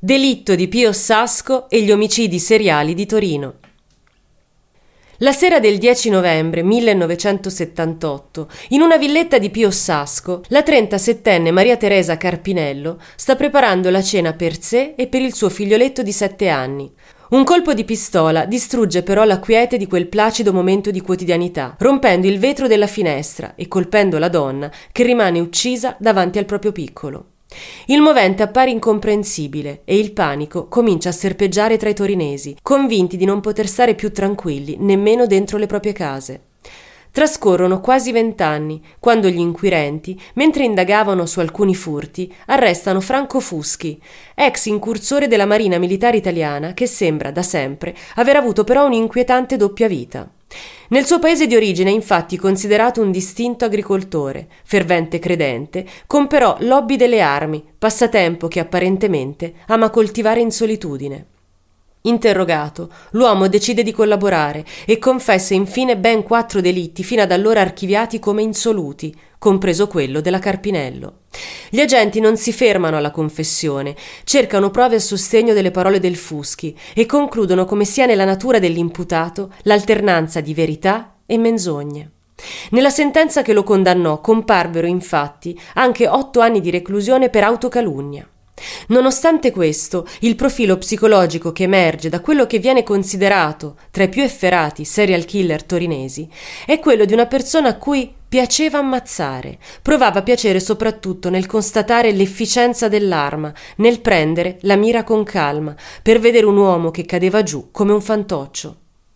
Delitto di Pio Sasco e gli omicidi seriali di Torino. La sera del 10 novembre 1978, in una villetta di Pio Sasco, la 37enne Maria Teresa Carpinello sta preparando la cena per sé e per il suo figlioletto di sette anni. Un colpo di pistola distrugge però la quiete di quel placido momento di quotidianità, rompendo il vetro della finestra e colpendo la donna che rimane uccisa davanti al proprio piccolo. Il movente appare incomprensibile e il panico comincia a serpeggiare tra i torinesi, convinti di non poter stare più tranquilli nemmeno dentro le proprie case. Trascorrono quasi vent'anni quando gli inquirenti, mentre indagavano su alcuni furti, arrestano Franco Fuschi, ex incursore della Marina Militare Italiana che sembra da sempre aver avuto però un'inquietante doppia vita. Nel suo paese di origine infatti considerato un distinto agricoltore, fervente credente, con però lobby delle armi, passatempo che apparentemente ama coltivare in solitudine. Interrogato, l'uomo decide di collaborare e confessa infine ben quattro delitti fino ad allora archiviati come insoluti, compreso quello della Carpinello. Gli agenti non si fermano alla confessione, cercano prove a sostegno delle parole del Fuschi e concludono come sia nella natura dell'imputato l'alternanza di verità e menzogne. Nella sentenza che lo condannò comparvero infatti anche otto anni di reclusione per autocalunnia. Nonostante questo, il profilo psicologico che emerge da quello che viene considerato tra i più efferati serial killer torinesi è quello di una persona a cui piaceva ammazzare, provava piacere soprattutto nel constatare l'efficienza dell'arma, nel prendere la mira con calma, per vedere un uomo che cadeva giù come un fantoccio.